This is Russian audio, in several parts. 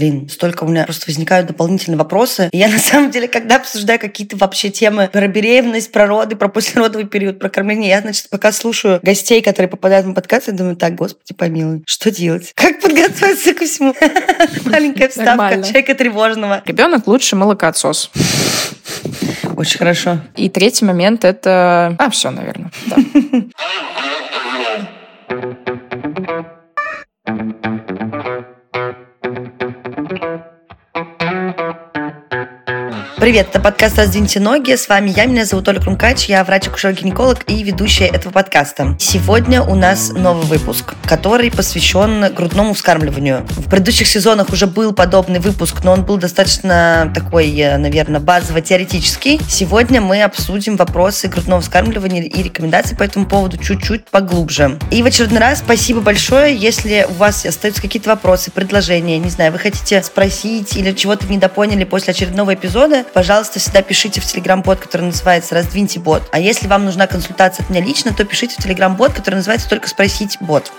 Блин, столько у меня просто возникают дополнительные вопросы. И я на самом деле, когда обсуждаю какие-то вообще темы про беременность, про роды, про послеродовый период, про кормление, я, значит, пока слушаю гостей, которые попадают на подкаст, я думаю, так, господи помилуй, что делать? Как подготовиться ко всему? Маленькая вставка человека тревожного. Ребенок лучше молокоотсос. Очень хорошо. И третий момент это... А, все, наверное. Да. Привет, это подкаст «Раздвиньте ноги». С вами я, меня зовут Оля Крумкач, я врач-акушер-гинеколог и ведущая этого подкаста. Сегодня у нас новый выпуск, который посвящен грудному вскармливанию. В предыдущих сезонах уже был подобный выпуск, но он был достаточно такой, э, наверное, базово-теоретический. Сегодня мы обсудим вопросы грудного вскармливания и рекомендации по этому поводу чуть-чуть поглубже. И в очередной раз спасибо большое, если у вас остаются какие-то вопросы, предложения, не знаю, вы хотите спросить или чего-то недопоняли после очередного эпизода, пожалуйста, всегда пишите в телеграм-бот, который называется «Раздвиньте бот». А если вам нужна консультация от меня лично, то пишите в телеграм-бот, который называется «Только спросить бот».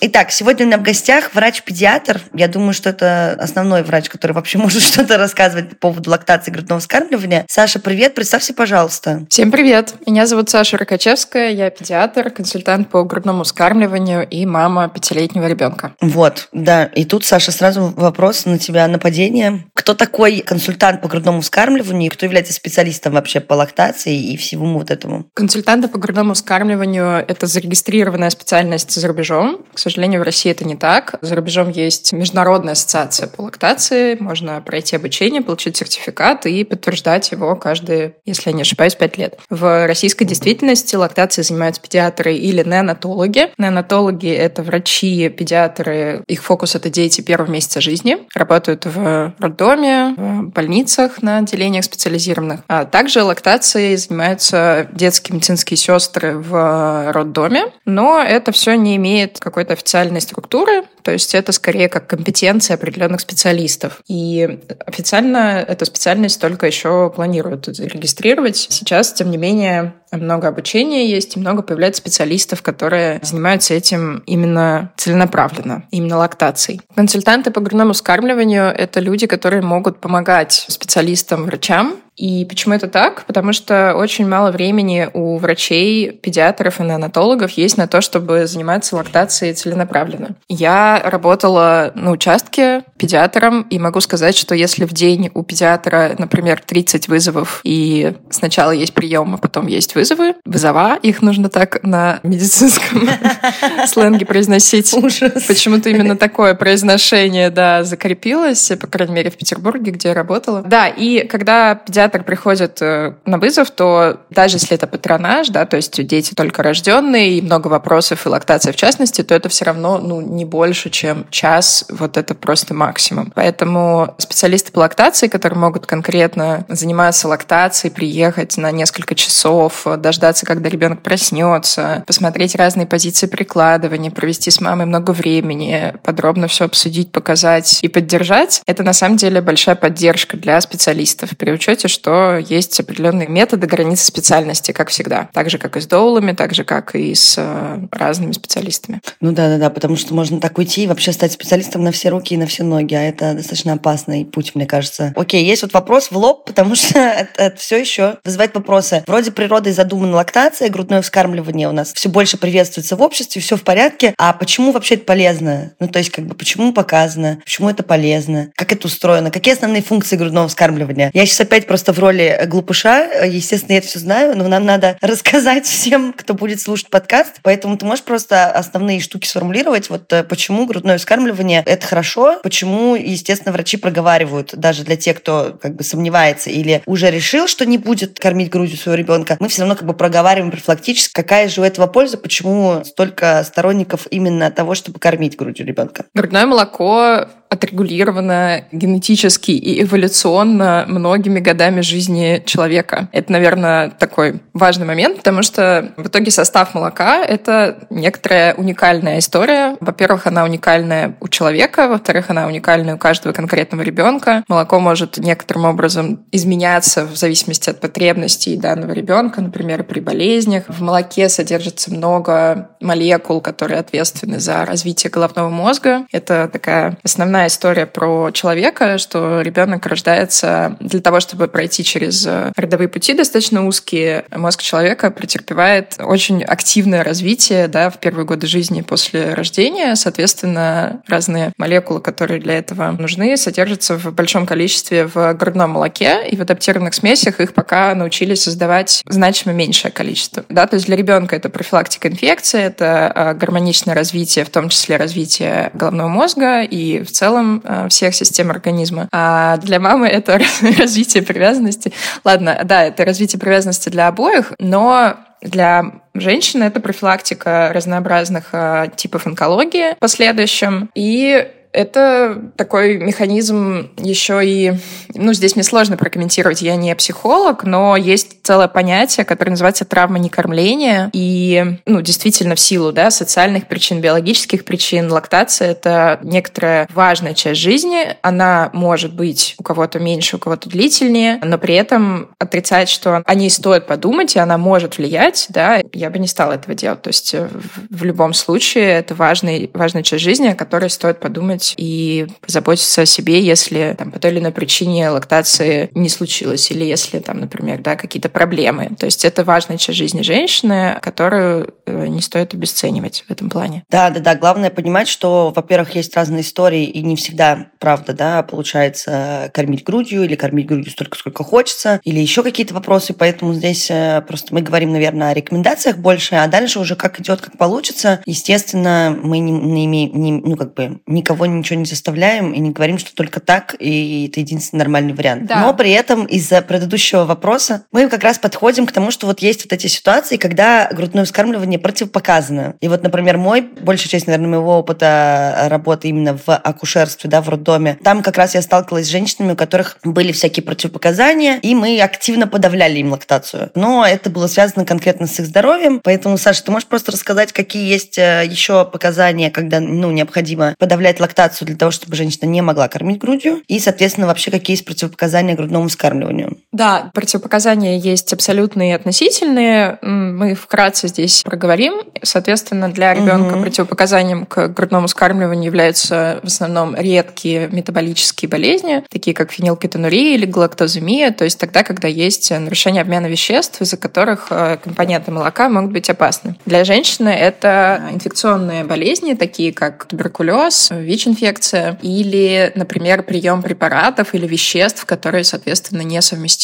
Итак, сегодня у меня в гостях врач-педиатр. Я думаю, что это основной врач, который вообще может что-то рассказывать по поводу лактации и грудного вскармливания. Саша, привет, представься, пожалуйста. Всем привет. Меня зовут Саша Рокачевская, я педиатр, консультант по грудному вскармливанию и мама пятилетнего ребенка. Вот, да. И тут, Саша, сразу вопрос на тебя, нападение. Кто такой консультант по грудному вскармливанию и кто является специалистом вообще по лактации и всему вот этому? Консультанты по грудному вскармливанию – это зарегистрированная специальность за рубежом. К сожалению, в России это не так. За рубежом есть Международная ассоциация по лактации. Можно пройти обучение, получить сертификат и подтверждать его каждые, если я не ошибаюсь, пять лет. В российской действительности лактацией занимаются педиатры или неонатологи. Неонатологи – это врачи, педиатры. Их фокус – это дети первого месяца жизни. Работают в роддоме, в больницах на отделениях специализированных. А также лактацией занимаются детские медицинские сестры в роддоме. Но это все не имеет какой-то официальной структуры, то есть это скорее как компетенция определенных специалистов. И официально эту специальность только еще планируют зарегистрировать. Сейчас, тем не менее, много обучения есть, и много появляется специалистов, которые занимаются этим именно целенаправленно, именно лактацией. Консультанты по грудному скармливанию — это люди, которые могут помогать специалистам, врачам и почему это так? Потому что очень мало времени у врачей, педиатров и неонатологов есть на то, чтобы заниматься лактацией целенаправленно. Я работала на участке педиатром и могу сказать, что если в день у педиатра, например, 30 вызовов, и сначала есть прием, а потом есть вызовы, вызова, их нужно так на медицинском сленге произносить. Ужас. Почему-то именно такое произношение, да, закрепилось, по крайней мере, в Петербурге, где я работала. Да, и когда педиатр приходит э, на вызов, то даже если это патронаж, да, то есть дети только рожденные и много вопросов и лактация в частности, то это все равно ну, не больше, чем час, вот это просто максимум. Поэтому специалисты по лактации, которые могут конкретно заниматься лактацией, приехать на несколько часов, дождаться, когда ребенок проснется, посмотреть разные позиции прикладывания, провести с мамой много времени, подробно все обсудить, показать и поддержать, это на самом деле большая поддержка для специалистов при учете, что есть определенные методы границы специальности, как всегда. Так же, как и с доулами, так же, как и с э, разными специалистами. Ну да, да, да, потому что можно так уйти и вообще стать специалистом на все руки и на все ноги, а это достаточно опасный путь, мне кажется. Окей, есть вот вопрос в лоб, потому что это, это все еще вызывает вопросы. Вроде природой задумана лактация, грудное вскармливание у нас все больше приветствуется в обществе, все в порядке, а почему вообще это полезно? Ну, то есть, как бы, почему показано, почему это полезно, как это устроено, какие основные функции грудного вскармливания? Я сейчас опять просто в роли глупыша. Естественно, я это все знаю, но нам надо рассказать всем, кто будет слушать подкаст. Поэтому ты можешь просто основные штуки сформулировать. Вот э, почему грудное вскармливание – это хорошо, почему, естественно, врачи проговаривают даже для тех, кто как бы сомневается или уже решил, что не будет кормить грудью своего ребенка, мы все равно как бы проговариваем профилактически, какая же у этого польза, почему столько сторонников именно того, чтобы кормить грудью ребенка. Грудное молоко отрегулировано генетически и эволюционно многими годами жизни человека. Это, наверное, такой важный момент, потому что в итоге состав молока — это некоторая уникальная история. Во-первых, она уникальная у человека, во-вторых, она уникальная у каждого конкретного ребенка. Молоко может некоторым образом изменяться в зависимости от потребностей данного ребенка, например, при болезнях. В молоке содержится много молекул, которые ответственны за развитие головного мозга. Это такая основная история про человека, что ребенок рождается для того, чтобы пройти через родовые пути достаточно узкие. Мозг человека претерпевает очень активное развитие да, в первые годы жизни после рождения. Соответственно, разные молекулы, которые для этого нужны, содержатся в большом количестве в грудном молоке, и в адаптированных смесях их пока научились создавать значимо меньшее количество. Да, то есть для ребенка это профилактика инфекции, это а, гармоничное развитие, в том числе развитие головного мозга и в целом а, всех систем организма. А для мамы это развитие привязанности. Ладно, да, это развитие привязанности для обоих, но для женщины это профилактика разнообразных э, типов онкологии в последующем. И это такой механизм еще и... Ну, здесь мне сложно прокомментировать, я не психолог, но есть целое понятие, которое называется травма некормления. И, ну, действительно, в силу, да, социальных причин, биологических причин, лактация — это некоторая важная часть жизни. Она может быть у кого-то меньше, у кого-то длительнее, но при этом отрицать, что о ней стоит подумать, и она может влиять, да, я бы не стала этого делать. То есть э, в любом случае это важный, важная часть жизни, о которой стоит подумать подумать и позаботиться о себе, если там, по той или иной причине лактации не случилось, или если там, например, да, какие-то проблемы. То есть это важная часть жизни женщины, которую э, не стоит обесценивать в этом плане. Да, да, да. Главное понимать, что, во-первых, есть разные истории, и не всегда, правда, да, получается кормить грудью или кормить грудью столько, сколько хочется, или еще какие-то вопросы. Поэтому здесь э, просто мы говорим, наверное, о рекомендациях больше, а дальше уже как идет, как получится. Естественно, мы не, не имеем, не, ну, как бы, никого ничего не заставляем и не говорим, что только так, и это единственный нормальный вариант. Да. Но при этом из-за предыдущего вопроса мы как раз подходим к тому, что вот есть вот эти ситуации, когда грудное вскармливание противопоказано. И вот, например, мой, большая часть, наверное, моего опыта работы именно в акушерстве, да, в роддоме, там как раз я сталкивалась с женщинами, у которых были всякие противопоказания, и мы активно подавляли им лактацию. Но это было связано конкретно с их здоровьем, поэтому, Саша, ты можешь просто рассказать, какие есть э, еще показания, когда, ну, необходимо подавлять лактацию лактацию для того, чтобы женщина не могла кормить грудью, и, соответственно, вообще какие есть противопоказания грудному вскармливанию. Да, противопоказания есть абсолютные и относительные. Мы вкратце здесь проговорим. Соответственно, для ребенка угу. противопоказанием к грудному вскармливанию являются в основном редкие метаболические болезни, такие как фенилкетонурия или галактоземия, то есть тогда, когда есть нарушение обмена веществ, из-за которых э, компоненты молока могут быть опасны. Для женщины это инфекционные болезни, такие как туберкулез, ВИЧ инфекция или, например, прием препаратов или веществ, которые, соответственно,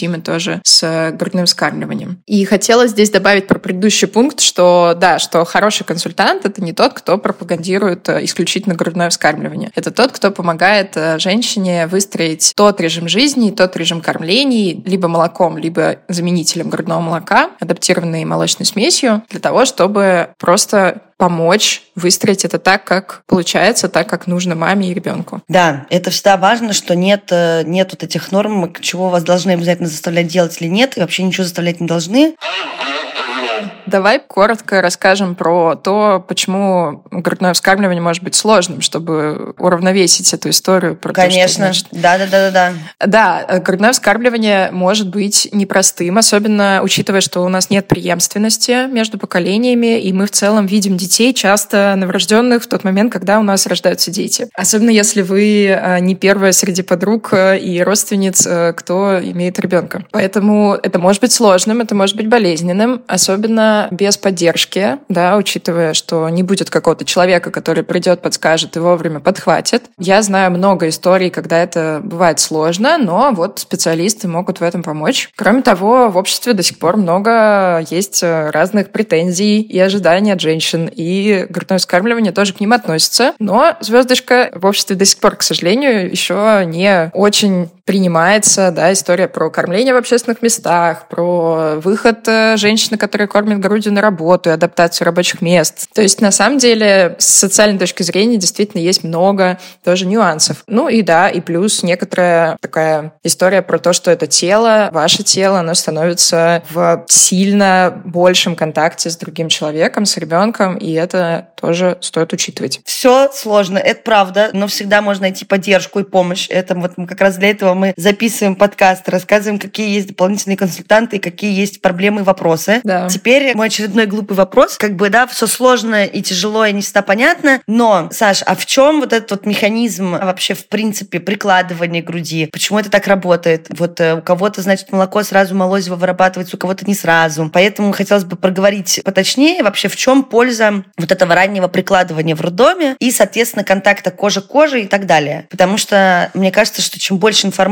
несовместимы тоже с грудным вскармливанием. И хотела здесь добавить про предыдущий пункт, что да, что хороший консультант — это не тот, кто пропагандирует э, исключительно грудное вскармливание. Это тот, кто помогает э, женщине выстроить тот режим жизни, тот режим кормлений либо молоком, либо заменителем грудного молока, адаптированной молочной смесью, для того, чтобы просто помочь выстроить это так, как получается, так, как нужно маме и ребенку. Да, это всегда важно, что нет, э, нет вот этих норм, чего вас должны обязательно заставлять делать или нет, и вообще ничего заставлять не должны. Давай коротко расскажем про то, почему грудное вскармливание может быть сложным, чтобы уравновесить эту историю. Про Конечно, то, что, да, да, да, да, да. Да, грудное вскармливание может быть непростым, особенно учитывая, что у нас нет преемственности между поколениями, и мы в целом видим детей часто новорожденных в тот момент, когда у нас рождаются дети. Особенно если вы а, не первая среди подруг э, и родственниц, э, кто имеет ребенка. Поэтому это может быть сложным, это может быть болезненным, особенно без поддержки, да, учитывая, что не будет какого-то человека, который придет, подскажет и вовремя подхватит. Я знаю много историй, когда это бывает сложно, но вот специалисты могут в этом помочь. Кроме того, в обществе до сих пор много есть разных претензий и ожиданий от женщин, и грудное вскармливание тоже к ним относится. Но звездочка в обществе до сих пор, к сожалению, еще не очень принимается, да, история про кормление в общественных местах, про выход э, женщины, которая кормит грудью на работу и адаптацию рабочих мест. То есть, на самом деле, с социальной точки зрения действительно есть много тоже нюансов. Ну и да, и плюс некоторая такая история про то, что это тело, ваше тело, оно становится в сильно большем контакте с другим человеком, с ребенком, и это тоже стоит учитывать. Все сложно, это правда, но всегда можно найти поддержку и помощь. Это вот как раз для этого мы записываем подкаст, рассказываем, какие есть дополнительные консультанты и какие есть проблемы и вопросы. Да. Теперь мой очередной глупый вопрос. Как бы, да, все сложно и тяжело, и не всегда понятно, но, Саш, а в чем вот этот вот механизм вообще, в принципе, прикладывания груди? Почему это так работает? Вот э, у кого-то, значит, молоко сразу молозиво вырабатывается, у кого-то не сразу. Поэтому хотелось бы проговорить поточнее вообще, в чем польза вот этого раннего прикладывания в роддоме и, соответственно, контакта кожа к коже и так далее. Потому что мне кажется, что чем больше информации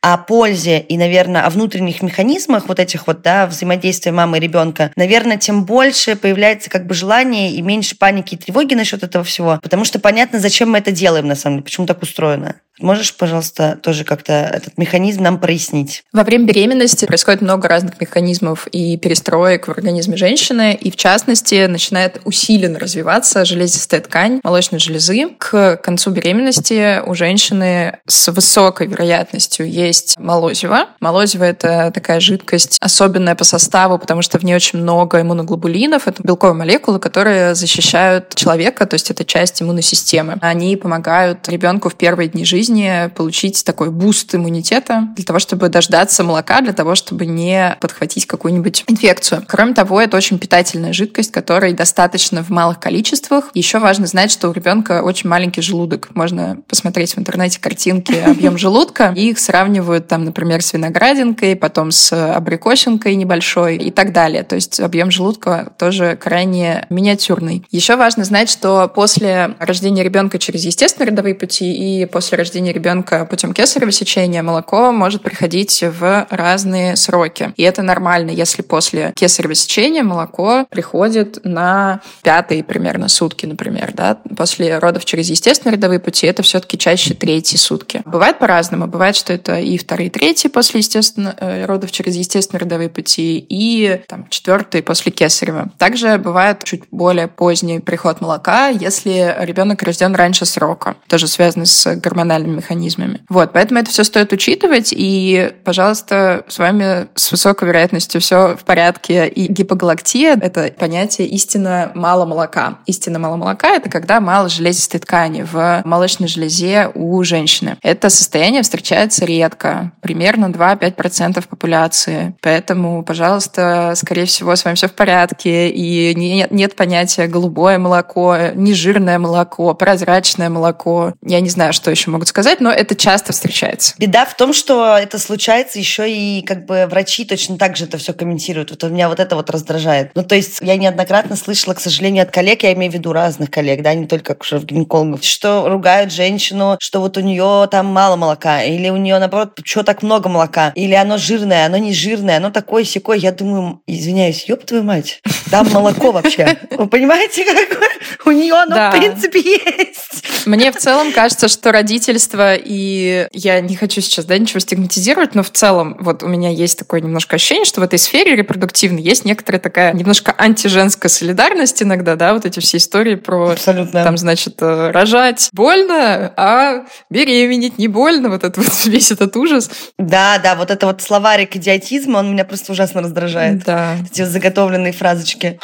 о пользе и, наверное, о внутренних механизмах вот этих вот, да, взаимодействия мамы и ребенка, наверное, тем больше появляется как бы желание и меньше паники и тревоги насчет этого всего. Потому что понятно, зачем мы это делаем, на самом деле, почему так устроено. Можешь, пожалуйста, тоже как-то этот механизм нам прояснить? Во время беременности происходит много разных механизмов и перестроек в организме женщины, и в частности начинает усиленно развиваться железистая ткань молочной железы. К концу беременности у женщины с высокой вероятностью есть молозиво. Молозиво — это такая жидкость особенная по составу, потому что в ней очень много иммуноглобулинов. Это белковые молекулы, которые защищают человека, то есть это часть иммунной системы. Они помогают ребенку в первые дни жизни жизни получить такой boost иммунитета для того, чтобы дождаться молока, для того, чтобы не подхватить какую-нибудь инфекцию. Кроме того, это очень питательная жидкость, которой достаточно в малых количествах. Еще важно знать, что у ребенка очень маленький желудок. Можно посмотреть в интернете картинки объем желудка. И их сравнивают там, например, с виноградинкой, потом с абрикосинкой небольшой и так далее. То есть объем желудка тоже крайне миниатюрный. Еще важно знать, что после рождения ребенка через естественные родовые пути и после рождения рождения ребенка путем кесарево сечения молоко может приходить в разные сроки. И это нормально, если после кесарево сечения молоко приходит на пятые примерно сутки, например. Да? После родов через естественные родовые пути это все-таки чаще третьи сутки. Бывает по-разному. Бывает, что это и вторые, третьи после естественно, э, родов через естественные родовые пути, и там, четвертые после кесарева. Также бывает чуть более поздний приход молока, если ребенок рожден раньше срока. Тоже связано с гормональным эмоциональными механизмами. Вот, поэтому это все стоит учитывать, и, пожалуйста, с вами с высокой вероятностью все в порядке. И гипогалактия — это понятие истинно мало молока. Истинно мало молока — это когда мало железистой ткани в молочной железе у женщины. Это состояние встречается редко, примерно 2-5% популяции. Поэтому, пожалуйста, скорее всего, с вами все в порядке, и нет, нет понятия голубое молоко, нежирное молоко, прозрачное молоко. Я не знаю, что еще могут сказать, но это часто встречается. Беда в том, что это случается еще и как бы врачи точно так же это все комментируют. Вот у меня вот это вот раздражает. Ну, то есть я неоднократно слышала, к сожалению, от коллег, я имею в виду разных коллег, да, не только в гинекологов, что ругают женщину, что вот у нее там мало молока, или у нее, наоборот, что так много молока, или оно жирное, оно не жирное, оно такое секое. Я думаю, извиняюсь, ёб твою мать, там молоко вообще. Вы понимаете, какое? У нее оно, в принципе, есть. Мне в целом кажется, что родительство, и я не хочу сейчас да, ничего стигматизировать, но в целом вот у меня есть такое немножко ощущение, что в этой сфере репродуктивной есть некоторая такая немножко антиженская солидарность иногда, да, вот эти все истории про Абсолютно. там, значит, э, рожать больно, а беременеть не больно, вот это вот весь этот ужас. Да, да, вот это вот словарик идиотизма, он меня просто ужасно раздражает. Да. Эти заготовленные фразочки. Aşkı.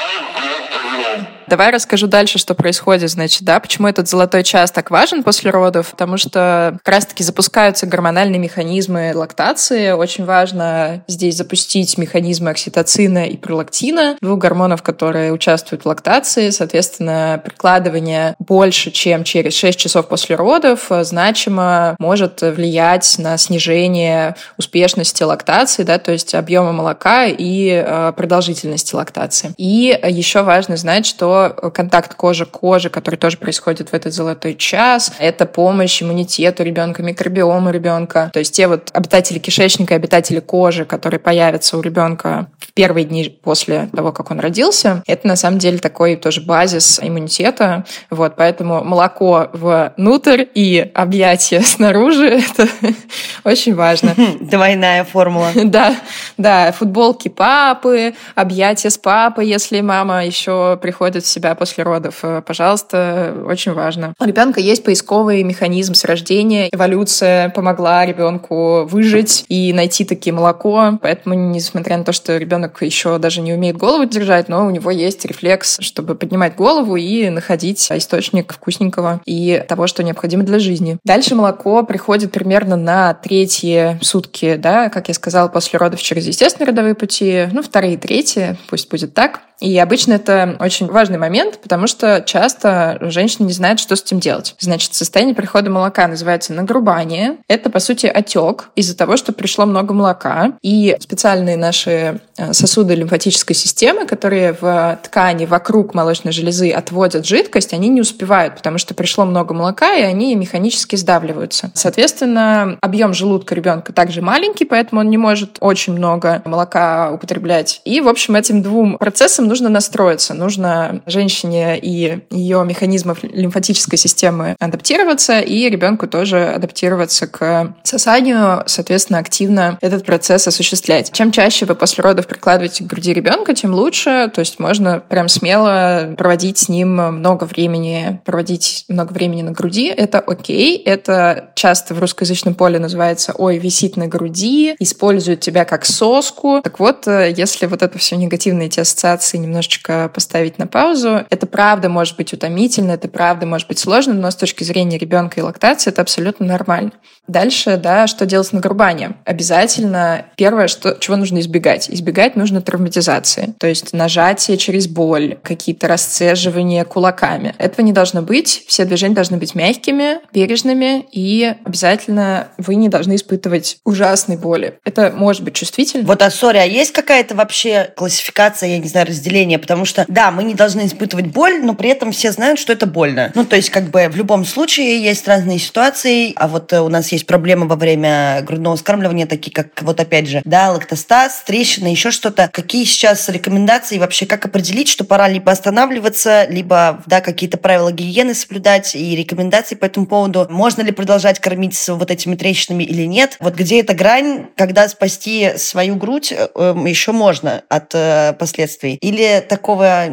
Давай расскажу дальше, что происходит, значит, да, почему этот золотой час так важен после родов, потому что как раз-таки запускаются гормональные механизмы лактации. Очень важно здесь запустить механизмы окситоцина и пролактина, двух гормонов, которые участвуют в лактации. Соответственно, прикладывание больше, чем через 6 часов после родов, значимо может влиять на снижение успешности лактации, да, то есть объема молока и э, продолжительности лактации. И еще важно знать, что то контакт кожи к коже, который тоже происходит в этот золотой час. Это помощь иммунитету ребенка, микробиому ребенка. То есть те вот обитатели кишечника, обитатели кожи, которые появятся у ребенка в первые дни после того, как он родился, это на самом деле такой тоже базис иммунитета. Вот, поэтому молоко внутрь и объятия снаружи — это очень важно. Двойная формула. Да, да, футболки папы, объятия с папой, если мама еще приходит в себя после родов. Э, пожалуйста, очень важно. У ребенка есть поисковый механизм с рождения. Эволюция помогла ребенку выжить и найти такие молоко. Поэтому, несмотря на то, что ребенок еще даже не умеет голову держать, но у него есть рефлекс, чтобы поднимать голову и находить источник вкусненького и того, что необходимо для жизни. Дальше молоко приходит примерно на третьи сутки, да, как я сказала, после родов через естественные родовые пути, ну, вторые, третьи, пусть будет так. И обычно это очень важный момент, потому что часто женщина не знает, что с этим делать. Значит, состояние прихода молока называется нагрубание. Это, по сути, отек из-за того, что пришло много молока. И специальные наши э, сосуды лимфатической системы, которые в ткани вокруг молочной железы отводят жидкость, они не успевают, потому что пришло много молока, и они механически сдавливаются. Соответственно, объем желудка ребенка также маленький, поэтому он не может очень много молока употреблять. И, в общем, этим двум процессам этим нужно настроиться. Нужно женщине и ее механизмов лимфатической системы адаптироваться, и ребенку тоже адаптироваться к сосанию, соответственно, активно этот процесс осуществлять. Чем чаще вы после родов прикладываете к груди ребенка, тем лучше. То есть можно прям смело проводить с ним много времени, проводить много времени на груди. Это окей. Это часто в русскоязычном поле называется «Ой, висит на груди», используют тебя как соску. Так вот, э, если вот это все негативные эти ассоциации ситуации немножечко поставить на паузу. Это правда может быть утомительно, это правда может быть сложно, но с точки зрения ребенка и лактации это абсолютно нормально. Дальше, да, что делать с нагрубанием? Обязательно первое, что, чего нужно избегать. Избегать нужно травматизации, то есть нажатие через боль, какие-то расцеживания кулаками. Этого не должно быть. Все движения должны быть мягкими, бережными, и обязательно вы не должны испытывать ужасной боли. Это может быть чувствительно. Вот, а сори, а есть какая-то вообще классификация, я не знаю, разделение? Потому что, да, мы не должны испытывать боль, но при этом все знают, что это больно. Ну, то есть, как бы в любом случае есть разные ситуации, а вот э, у нас есть проблемы во время грудного вскармливания, такие как, вот опять же, да, лактостаз, трещина, еще что-то. Какие сейчас рекомендации вообще, как определить, что пора либо останавливаться, либо, да, какие-то правила гигиены соблюдать и рекомендации по этому поводу? Можно ли продолжать кормить вот этими трещинами или нет? Вот где эта грань, когда спасти свою грудь э, эм, еще можно от э, последствий? Или такого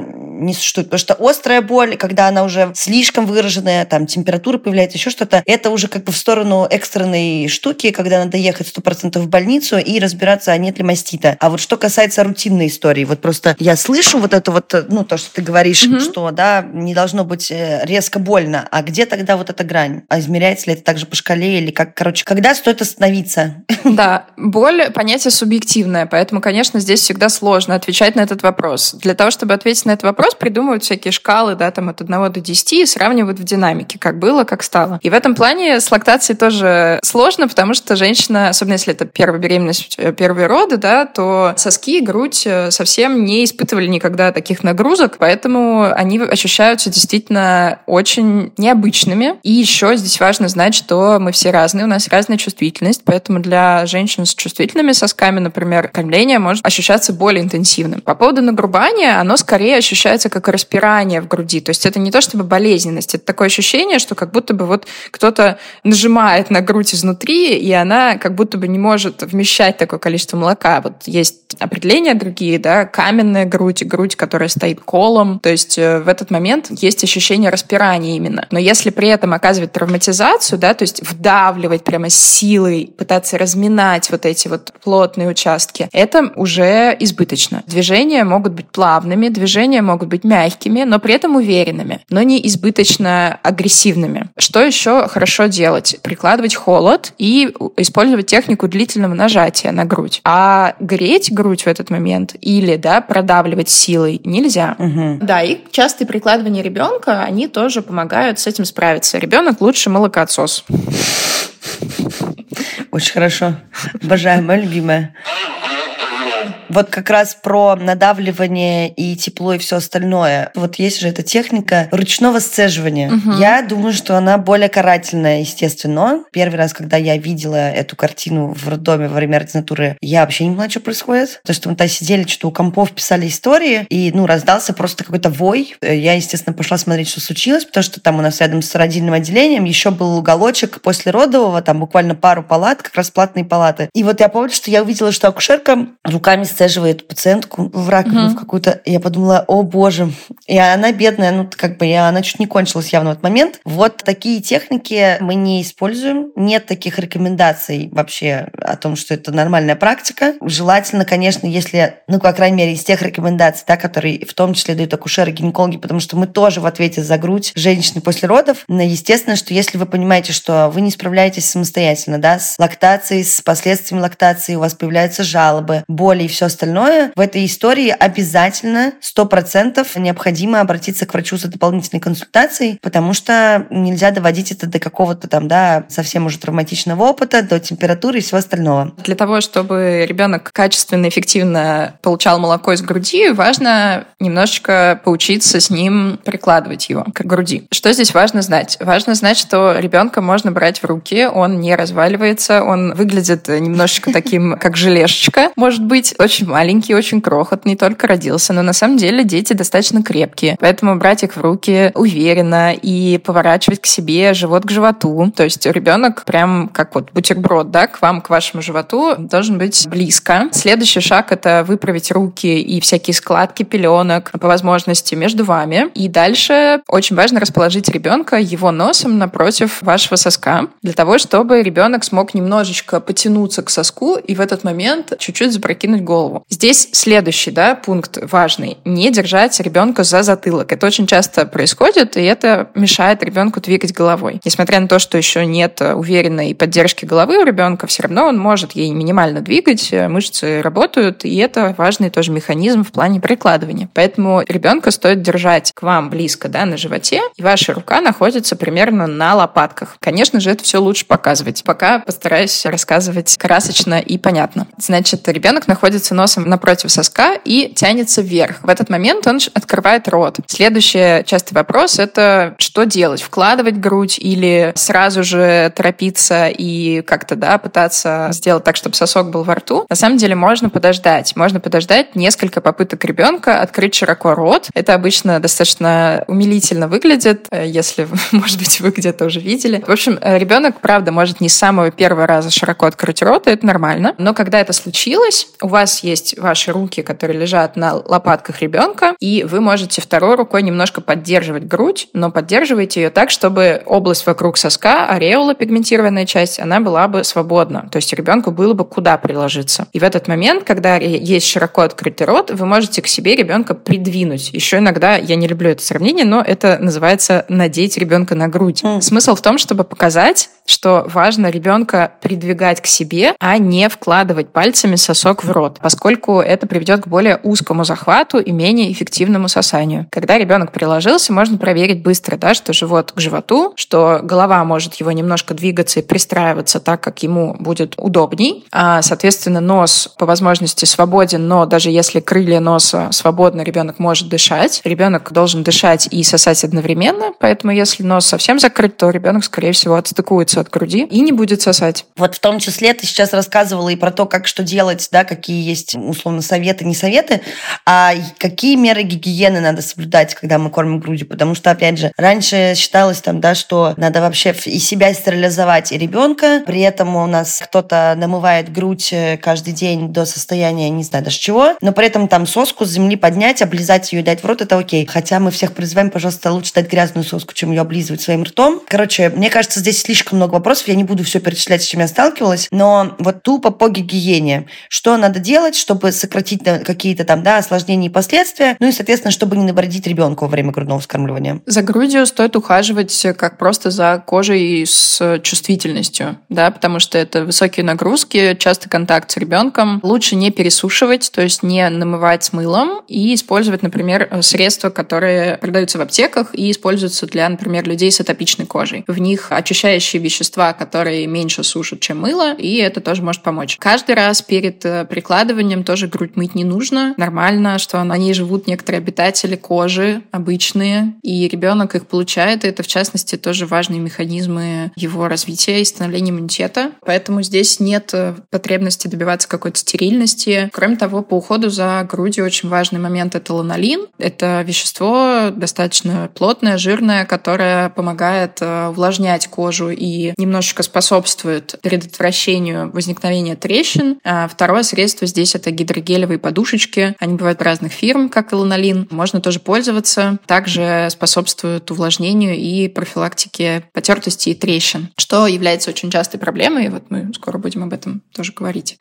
не существует? Потому что острая боль, когда она уже слишком выраженная, там температура появляется, еще что-то, это уже как бы в сторону экстренной штуки, когда надо ехать 100% в больницу и разбираться, а нет ли мастита. А вот что касается рутинной истории, вот просто я слышу вот это вот, ну, то, что ты говоришь, mm-hmm. что, да, не должно быть э, резко больно. А где тогда вот эта грань? А измеряется ли это также по шкале или как, короче, когда стоит остановиться? Да, боль — понятие субъективное, поэтому, конечно, здесь всегда сложно отвечать на этот вопрос. Для того, чтобы ответить на этот вопрос, придумывают всякие шкалы, да, там от 1 до 10 и сравнивают в динамике, как было, как стало. И в этом плане с лактацией тоже сложно, потому что женщина, особенно если это первая беременность, первые роды, да, то соски и грудь э, совсем не испытывали никогда таких нагрузок, поэтому они ощущаются действительно очень необычными. И еще здесь важно знать, что мы все разные, у нас разная чувствительность, поэтому для женщин с чувствительными сосками, например, кормление может ощущаться более интенсивным. По поводу нагрубания, оно скорее ощущается как распирание в груди, то есть это не то чтобы болезненность, это такое ощущение, что как будто бы вот кто-то нажимает на грудь изнутри, и она как будто бы не может вмещать такое количество молока. Вот есть определения другие, да, каменная грудь, грудь, которая стоит колом. То есть э, в этот момент есть ощущение распирания именно. Но если при этом оказывать травматизацию, да, то есть вдавливать прямо силой, пытаться разминать вот эти вот плотные участки, это уже избыточно. Движения могут быть плавными, движения могут быть мягкими, но при этом уверенными, но не избыточно агрессивными. Что еще хорошо делать? Прикладывать холод и использовать технику длительного нажатия на грудь. А греть грудь в этот момент или, да, продавливать силой нельзя. Угу. Да, и частые прикладывания ребенка, они тоже помогают с этим справиться. Ребенок лучше молокоотсос. Очень хорошо. Обожаю, моя любимая. Вот как раз про надавливание и тепло и все остальное. Вот есть же эта техника ручного сцеживания. Угу. Я думаю, что она более карательная, естественно. Первый раз, когда я видела эту картину в роддоме во время ординатуры, я вообще не поняла, что происходит. То, что мы там сидели, что-то у компов писали истории, и, ну, раздался просто какой-то вой. Я, естественно, пошла смотреть, что случилось, потому что там у нас рядом с родильным отделением еще был уголочек после родового, там буквально пару палат, как раз платные палаты. И вот я помню, что я увидела, что акушерка руками сцеживает пациентку в раковину угу. в какую-то. Я подумала, о боже. И она бедная, ну, как бы, я, она чуть не кончилась явно в этот момент. Вот такие техники мы не используем. Нет таких рекомендаций вообще о том, что это нормальная практика. Желательно, конечно, если, ну, по крайней мере, из тех рекомендаций, да, которые в том числе дают акушеры, гинекологи, потому что мы тоже в ответе за грудь женщины после родов. Но естественно, что если вы понимаете, что вы не справляетесь самостоятельно, да, с лактацией, с последствиями лактации, у вас появляются жалобы, боли и все остальное, в этой истории обязательно, сто процентов необходимо обратиться к врачу за дополнительной консультацией, потому что нельзя доводить это до какого-то там, да, совсем уже травматичного опыта, до температуры и всего остального. Для того, чтобы ребенок качественно, эффективно получал молоко из груди, важно немножечко поучиться с ним прикладывать его к груди. Что здесь важно знать? Важно знать, что ребенка можно брать в руки, он не разваливается, он выглядит немножечко таким, как желешечка, может быть, очень маленький, очень крохотный, только родился, но на самом деле дети достаточно крепкие, поэтому брать их в руки уверенно и поворачивать к себе живот к животу, то есть ребенок прям как вот бутерброд, да, к вам, к вашему животу должен быть близко. Следующий шаг — это выправить руки и всякие складки пеленок по возможности между вами. И дальше очень важно расположить ребенка его носом напротив вашего соска для того, чтобы ребенок смог немножечко потянуться к соску и в этот момент чуть-чуть запрокинуть голову. Здесь следующий да, пункт важный. Не держать ребенка за затылок. Это очень часто происходит, и это мешает ребенку двигать головой. Несмотря на то, что еще нет уверенной поддержки головы у ребенка, все равно он может ей минимально двигать, мышцы работают, и это важный тоже механизм в плане прикладывания. Поэтому ребенка стоит держать к вам близко да, на животе, и ваша рука находится примерно на лопатках. Конечно же, это все лучше показывать. Пока постараюсь рассказывать красочно и понятно. Значит, ребенок находится носом напротив соска и тянется вверх. В этот момент он открывает рот. Следующий частый вопрос — это что делать? Вкладывать грудь или сразу же торопиться и как-то, да, пытаться сделать так, чтобы сосок был во рту? На самом деле можно подождать. Можно подождать несколько попыток ребенка открыть широко рот. Это обычно достаточно умилительно выглядит, э, если, может быть, вы где-то уже видели. В общем, э, ребенок, правда, может не с самого первого раза широко открыть рот, и это нормально. Но когда это случилось, у вас есть ваши руки, которые лежат на лопатках ребенка, и вы можете второй рукой немножко поддерживать грудь, но поддерживайте ее так, чтобы область вокруг соска, ареола, пигментированная часть, она была бы свободна. То есть ребенку было бы куда приложиться. И в этот момент, когда есть широко открытый рот, вы можете к себе ребенка придвинуть. Еще иногда, я не люблю это сравнение, но это называется надеть ребенка на грудь. Mm. Смысл в том, чтобы показать, что важно ребенка придвигать к себе, а не вкладывать пальцами сосок в рот, поскольку это приведет к более узкому захвату и менее эффективному сосанию. Когда ребенок приложился, можно проверить быстро, да, что живот к животу, что голова может его немножко двигаться и пристраиваться так, как ему будет удобней. А, соответственно, нос по возможности свободен, но даже если крылья носа свободно, ребенок может дышать. Ребенок должен дышать и сосать одновременно, поэтому если нос совсем закрыт, то ребенок, скорее всего, отстыкуется от груди и не будет сосать. Вот в том числе ты сейчас рассказывала и про то, как что делать, да, какие есть, условно, советы, не советы, а какие меры гигиены надо соблюдать, когда мы кормим грудью, потому что, опять же, раньше считалось там, да, что надо вообще и себя стерилизовать, и ребенка, при этом у нас кто-то намывает грудь э, каждый день до состояния, не знаю даже чего, но при этом там соску с земли поднять, облизать ее дать в рот, это окей. Хотя мы всех призываем, пожалуйста, лучше дать грязную соску, чем ее облизывать своим ртом. Короче, мне кажется, здесь слишком много вопросов, я не буду все перечислять, с чем я сталкивалась, но вот тупо по гигиене. Что надо делать, чтобы сократить какие-то там, да, осложнения и последствия, ну и, соответственно, чтобы не навредить ребенку во время грудного вскармливания. За грудью стоит ухаживать как просто за кожей с чувствительностью, да, потому что это высокие нагрузки, часто контакт с ребенком. Лучше не пересушивать, то есть не намывать с мылом и использовать, например, средства, которые продаются в аптеках и используются для, например, людей с атопичной кожей. В них очищающие вещества, которые меньше сушат, чем мыло, и это тоже может помочь. Каждый раз перед э, прикладыванием тоже грудь мыть не нужно. Нормально, что на ней живут некоторые обитатели кожи обычные, и ребенок их получает, и это, в частности, тоже важные механизмы его развития и становления иммунитета. Поэтому здесь нет э, потребности добиваться какой-то стерильности. Кроме того, по уходу за грудью очень важный момент — это ланолин. Это вещество достаточно плотное, жирное, которое помогает э, увлажнять кожу и немножечко способствует предотвращению возникновения трещин. А второе средство здесь — это гидрогелевые подушечки. Они бывают разных фирм, как и ланолин. Можно тоже пользоваться. Также способствуют увлажнению и профилактике потертости и трещин, что является очень частой проблемой. Вот мы скоро будем об этом тоже говорить.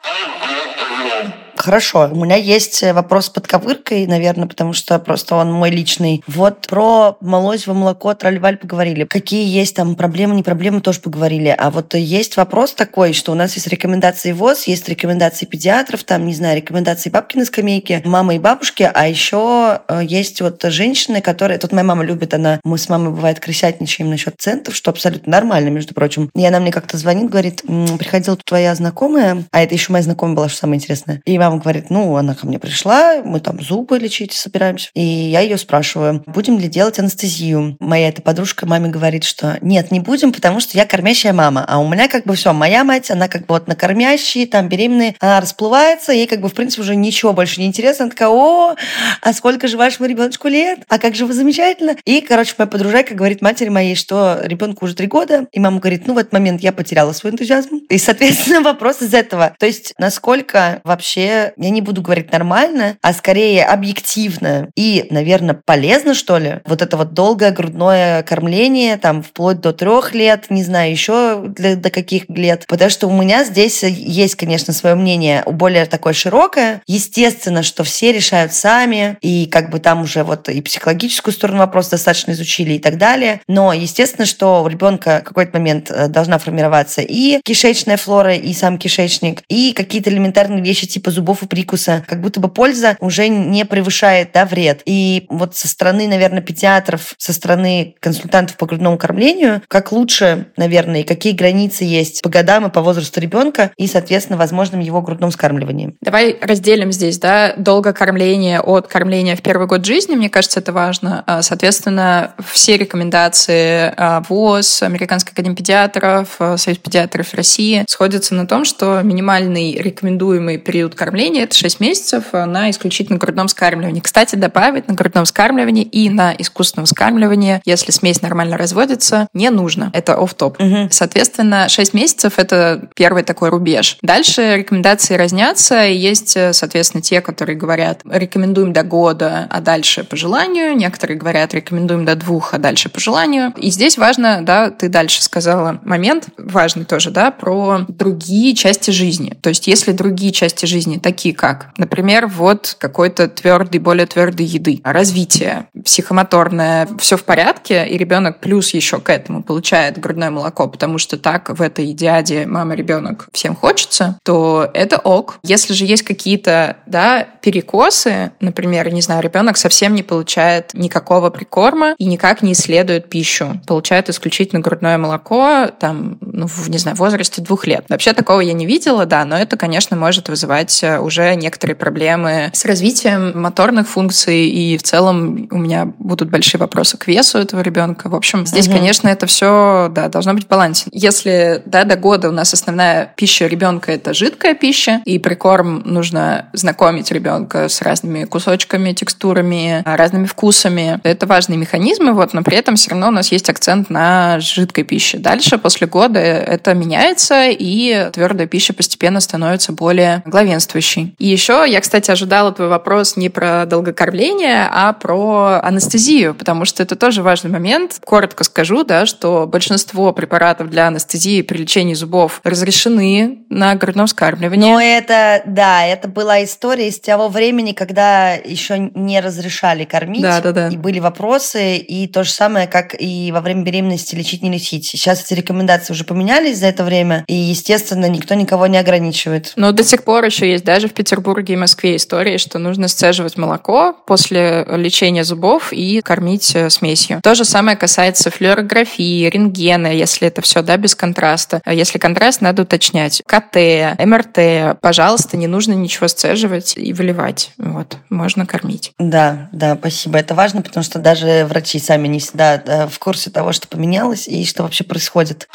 Хорошо, у меня есть э, вопрос под ковыркой, наверное, потому что просто он мой личный. Вот про молочное молоко, тролливаль поговорили. Какие есть там проблемы, не проблемы, тоже поговорили. А вот есть вопрос такой, что у нас есть рекомендации ВОЗ, есть рекомендации педиатров, там, не знаю, рекомендации бабки на скамейке, мамы и бабушки, а еще э, есть вот женщины, которые... Тут моя мама любит, она... Мы с мамой, бывает, крысятничаем насчет центов, что абсолютно нормально, между прочим. И она мне как-то звонит, говорит, приходила твоя знакомая, а это еще моя знакомая была, что самое интересное. И мама говорит, ну, она ко мне пришла, мы там зубы лечить собираемся. И я ее спрашиваю, будем ли делать анестезию. Моя эта подружка маме говорит, что нет, не будем, потому что я кормящая мама. А у меня как бы все, моя мать, она как бы вот на кормящей, там беременная, она расплывается, ей как бы в принципе уже ничего больше не интересно. Она такая, о, а сколько же вашему ребеночку лет? А как же вы замечательно? И, короче, моя подружайка говорит матери моей, что ребенку уже три года, и мама говорит, ну, в этот момент я потеряла свой энтузиазм. И, соответственно, вопрос из этого. То есть, насколько вообще, я не буду говорить нормально, а скорее объективно и, наверное, полезно, что ли, вот это вот долгое грудное кормление, там, вплоть до трех лет, не знаю, еще для, до каких лет. Потому что у меня здесь есть, конечно, свое мнение более такое широкое. Естественно, что все решают сами, и как бы там уже вот и психологическую сторону вопроса достаточно изучили и так далее. Но, естественно, что у ребенка какой-то момент э, должна формироваться и кишечная флора, и сам кишечник, и какие-то элементарные вещи типа зубов и прикуса, как будто бы польза уже не превышает да, вред. И вот со стороны, наверное, педиатров, со стороны консультантов по грудному кормлению, как лучше, наверное, и какие границы есть по годам и по возрасту ребенка и, соответственно, возможным его грудном скармливании. Давай разделим здесь, да, долго кормление от кормления в первый год жизни, мне кажется, это важно. А, соответственно, все рекомендации а, ВОЗ, Американской академии педиатров, а, Союз педиатров России сходятся на том, что минимальный рекомендуемый период кормления это 6 месяцев э, на исключительно грудном скармливании. Кстати, добавить на грудном скармливании и на искусственном скармливании, если смесь нормально разводится, не нужно. Это оф топ угу. Соответственно, 6 месяцев — это первый такой рубеж. Дальше рекомендации разнятся. Есть, э, соответственно, те, которые говорят, рекомендуем до года, а дальше по желанию. Некоторые говорят, рекомендуем до двух, а дальше по желанию. И здесь важно, да, ты дальше сказала момент важный тоже, да, про другие части жизни. То есть если другие части жизни такие, как, например, вот какой-то твердый, более твердой еды, развитие психомоторное, все в порядке, и ребенок плюс еще к этому получает грудное молоко, потому что так в этой диаде мама, ребенок всем хочется, то это ок. Если же есть какие-то, да, перекосы, например, не знаю, ребенок совсем не получает никакого прикорма и никак не исследует пищу, получает исключительно грудное молоко, там, ну, в, не знаю, возрасте двух лет. Вообще такого я не видела, да, но это, конечно, может вызывать уже некоторые проблемы с развитием моторных функций, и в целом у меня будут большие вопросы к весу этого ребенка. В общем, здесь, угу. конечно, это все, да, должно быть в балансе. Если, да, до года у нас основная пища ребенка это жидкая пища, и прикорм нужно знакомить ребенка с разными кусочками, текстурами, разными вкусами. Это важные механизмы, вот, но при этом все равно у нас есть акцент на жидкой пище. Дальше, после года, это меняется, и твердая пища постепенно становится более главенствующей. И еще я, кстати, ожидала твой вопрос не про долгокормление, а про анестезию, потому что это тоже важный момент. Коротко скажу, да, что большинство препаратов для анестезии при лечении зубов разрешены на грудном скармливании. Но это, да, это была история из того времени, когда еще не разрешали кормить. Да, да, да. И были вопросы, и то же самое, как и во время беременности лечить, не лечить. Сейчас эти рекомендации уже поменялись за это время, и, естественно, никто никого не ограничивает. Но до сих пор еще есть даже в Петербурге и Москве истории, что нужно сцеживать молоко после лечения зубов и кормить э, смесью. То же самое касается флюорографии, рентгена, если это все, да, без контраста. А если контраст, надо уточнять. КТ, МРТ, пожалуйста, не нужно ничего сцеживать и выливать. Вот, можно кормить. Да, да, спасибо. Это важно, потому что даже врачи сами не всегда э, в курсе того, что поменялось и что вообще происходит.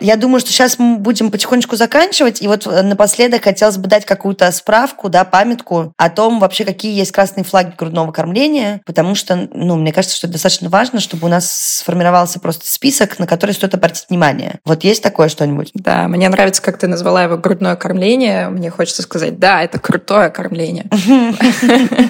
Я думаю, что сейчас мы будем потихонечку заканчивать. И вот э, напоследок хотелось бы дать какую-то справку, да, памятку о том вообще, какие есть красные флаги грудного кормления, потому что, ну, мне кажется, что это достаточно важно, чтобы у нас сформировался просто список, на который стоит обратить внимание. Вот есть такое что-нибудь? Да, мне нравится, как ты назвала его грудное кормление. Мне хочется сказать, да, это крутое кормление.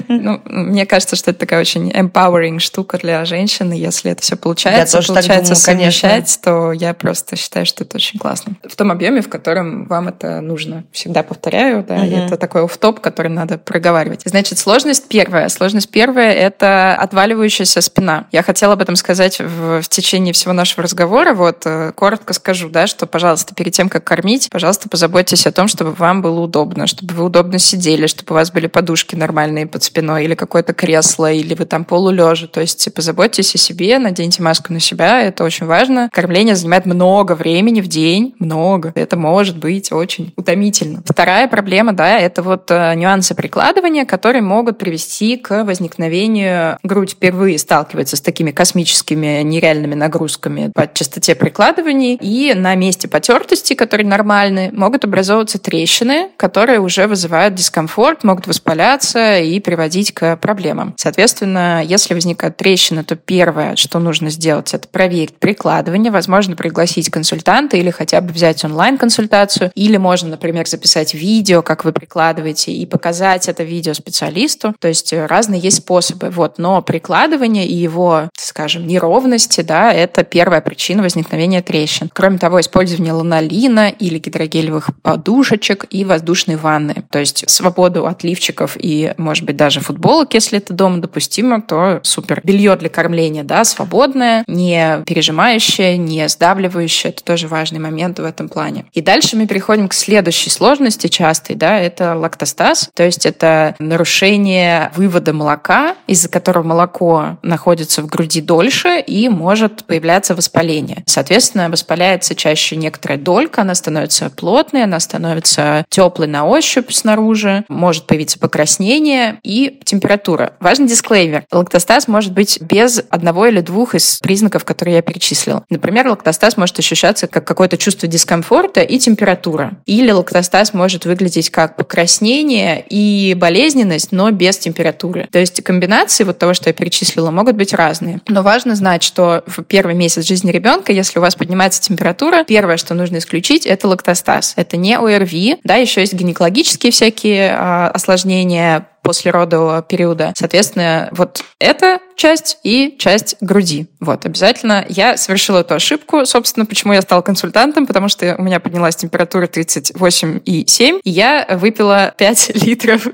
Ну, мне кажется, что это такая очень empowering штука для женщины. Если это все получается, получается совмещать, то я просто считаю, что это очень классно. В том объеме, в котором вам это нужно. Всегда повторяю, да, угу. это такой оф-топ, который надо проговаривать. Значит, сложность первая. Сложность первая — это отваливающаяся спина. Я хотела об этом сказать в, в течение всего нашего разговора. Вот э, коротко скажу, да, что, пожалуйста, перед тем, как кормить, пожалуйста, позаботьтесь о том, чтобы вам было удобно, чтобы вы удобно сидели, чтобы у вас были подушки нормальные под спиной или какое-то кресло, или вы там полулежа. То есть позаботьтесь о себе, наденьте маску на себя, это очень важно. Кормление занимает много времени в день, много. Это может быть очень утомительно. Вторая проблема, да, это вот э, нюансы прикладывания, которые могут привести к возникновению грудь впервые сталкивается с такими космическими нереальными нагрузками по частоте прикладываний, и на месте потертости, которые нормальны, могут образовываться трещины, которые уже вызывают дискомфорт, могут воспаляться и приводить к проблемам. Соответственно, если возникают трещины, то первое, что нужно сделать, это проверить прикладывание, возможно, пригласить консультанта или хотя бы взять онлайн-консультацию, или можно, например, записать видео, как вы прикладываете, и показать это видео специалисту. То есть разные есть способы. Вот. Но прикладывание и его, скажем, неровности, да, это первая причина возникновения трещин. Кроме того, использование ланолина или гидрогелевых подушечек и воздушной ванны. То есть свободу от лифчиков и, может быть, даже футболок, если это дома допустимо, то супер. Белье для кормления, да, свободное, не пережимающее, не сдавливающее. Это тоже важный момент в этом плане. И дальше мы переходим к следующей сложности частой, да, это лактостаз. То есть это нарушение вывода молока, из-за которого молоко находится в груди дольше и может появляться воспаление. Соответственно, воспаляется чаще некоторая долька, она становится плотной, она становится теплой на ощупь снаружи, может появиться покраснение и температура. Важный дисклеймер. Лактостаз может быть без одного или двух из признаков, которые я перечислила. Например, лактостаз может ощущаться как какое-то чувство дискомфорта и температура. Или лактостаз может выглядеть как покраснение и болезненность, но без температуры. То есть комбинации вот того, что я перечислила, могут быть разные. Но важно знать, что в первый месяц жизни ребенка, если у вас поднимается температура, первое, что нужно исключить, это лактостаз. Это не ОРВИ, да, еще есть гинекологические всякие а, осложнения, после родового периода. Соответственно, вот эта часть и часть груди. Вот, обязательно. Я совершила эту ошибку, собственно, почему я стала консультантом, потому что у меня поднялась температура 38,7, и я выпила 5 литров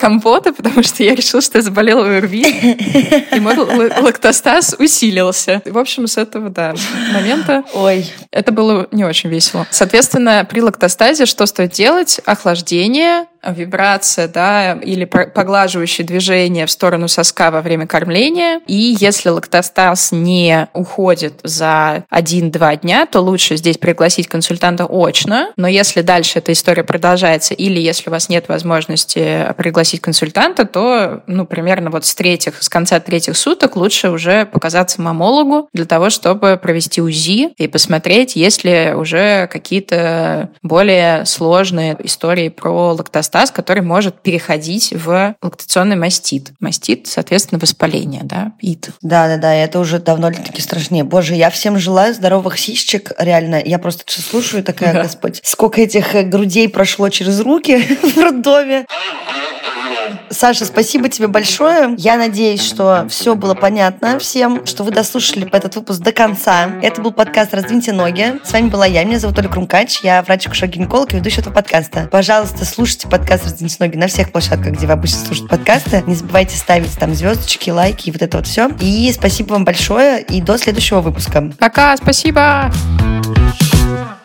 компота, потому что я решила, что я заболела ОРВИ, и мой лактостаз усилился. В общем, с этого, да, момента Ой. это было не очень весело. Соответственно, при лактостазе что стоит делать? Охлаждение, вибрация, да, или поглаживающее движение в сторону соска во время кормления. И если лактостаз не уходит за 1-2 дня, то лучше здесь пригласить консультанта очно. Но если дальше эта история продолжается, или если у вас нет возможности пригласить консультанта, то, ну, примерно вот с третьих, с конца третьих суток лучше уже показаться мамологу для того, чтобы провести УЗИ и посмотреть, есть ли уже какие-то более сложные истории про лактостаз, который может переходить в лактационный мастит. Мастит, соответственно, воспаление, да, ид. Да-да-да, это уже давно таки страшнее. Боже, я всем желаю здоровых сисечек, реально. Я просто слушаю такая, да. господь, сколько этих э, грудей прошло через руки в роддоме. Саша, спасибо тебе большое. Я надеюсь, что все было понятно всем, что вы дослушали этот выпуск до конца. Это был подкаст «Раздвиньте ноги». С вами была я, меня зовут Оля Крумкач, я врач-акушер-гинеколог и ведущая этого подкаста. Пожалуйста, слушайте подкаст «Раздвиньте ноги» на всех площадках, где вы обычно слушаете подкасты. Не забывайте ставить там звездочки, лайки и вот это вот все. И спасибо вам большое, и до следующего выпуска. Пока, спасибо! Спасибо!